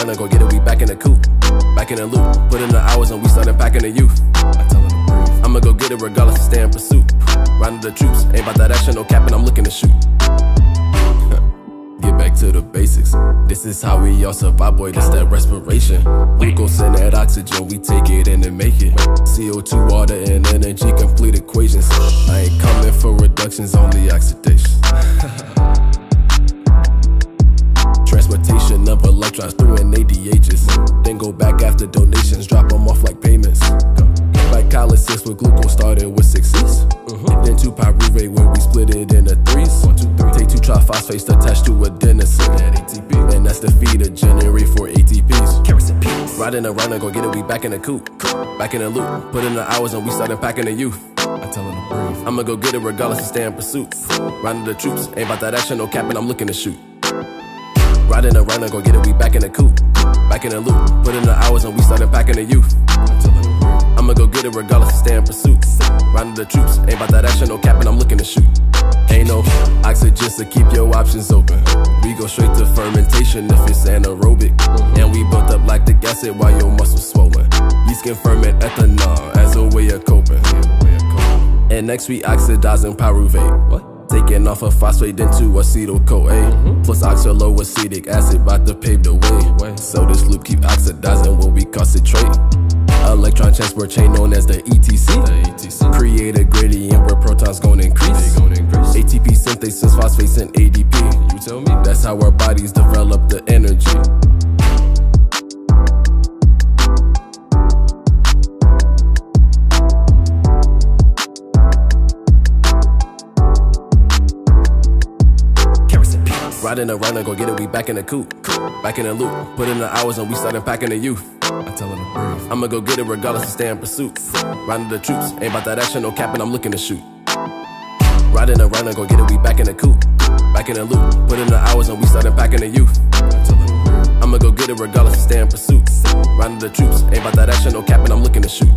Atlanta, go get it, we back in the coop, back in the loop. Put in the hours and we started packing the youth. I tell them I'ma go get it regardless of stay in pursuit. Round the troops, ain't about that action, no capping, I'm looking to shoot. get back to the basics. This is how we all survive, boy, this that respiration. We go send that oxygen, we take it and then make it. CO2, water, and energy, complete equations. I ain't coming for reductions, only oxidation. Electrons through NADHs. Then go back after donations, drop them off like payments. Glycolysis with glucose started with six C's. Mm-hmm. Then two pyruvate when we split it into threes. Take two triphosphates attached to adenosine. ATP. And that's the feed to generate for ATPs. Riding around and go get it, we back in the coop. Back in the loop. Put in the hours and we started packing the youth. I tell them to breathe. I'ma go get it regardless of stay in pursuit. Riding the troops, ain't about that action, no capping, I'm looking to shoot. Riding around and go get it, we back in the coop. Back in the loop. Put in the hours and we started packing the youth. I'ma go get it regardless stay in pursuit. Riding the troops, ain't about that action, no capping, I'm looking to shoot. Ain't no oxygen, so keep your options open. We go straight to fermentation if it's anaerobic. And we built up lactic acid while your muscles swollen. Yeast can ferment ethanol as a way of coping. And next we oxidizing pyruvate. What? Taking off a phosphate into acetyl CoA. Mm-hmm. Plus oxaloacetic acid about to pave the way. So this loop keep oxidizing when we concentrate. Electron transport chain known as the ETC. etc Create a gradient where protons gonna increase. ATP synthesis, phosphates, and ADP. You tell me. That's how our bodies develop the energy. Riding around and go get it, we back in the coop. Back in the loop. Put in the hours and we started packing the youth. I tell them to breathe. I'ma go get it regardless of stay in pursuit. Riding the troops, ain't about that action, no capping, I'm looking to shoot. Riding around and go get it, we back in the coop. Back in the loop. Put in the hours and we started packing the youth. I'ma go get it regardless of stay in pursuit. Riding the troops, ain't about that action, no capping, I'm looking to shoot.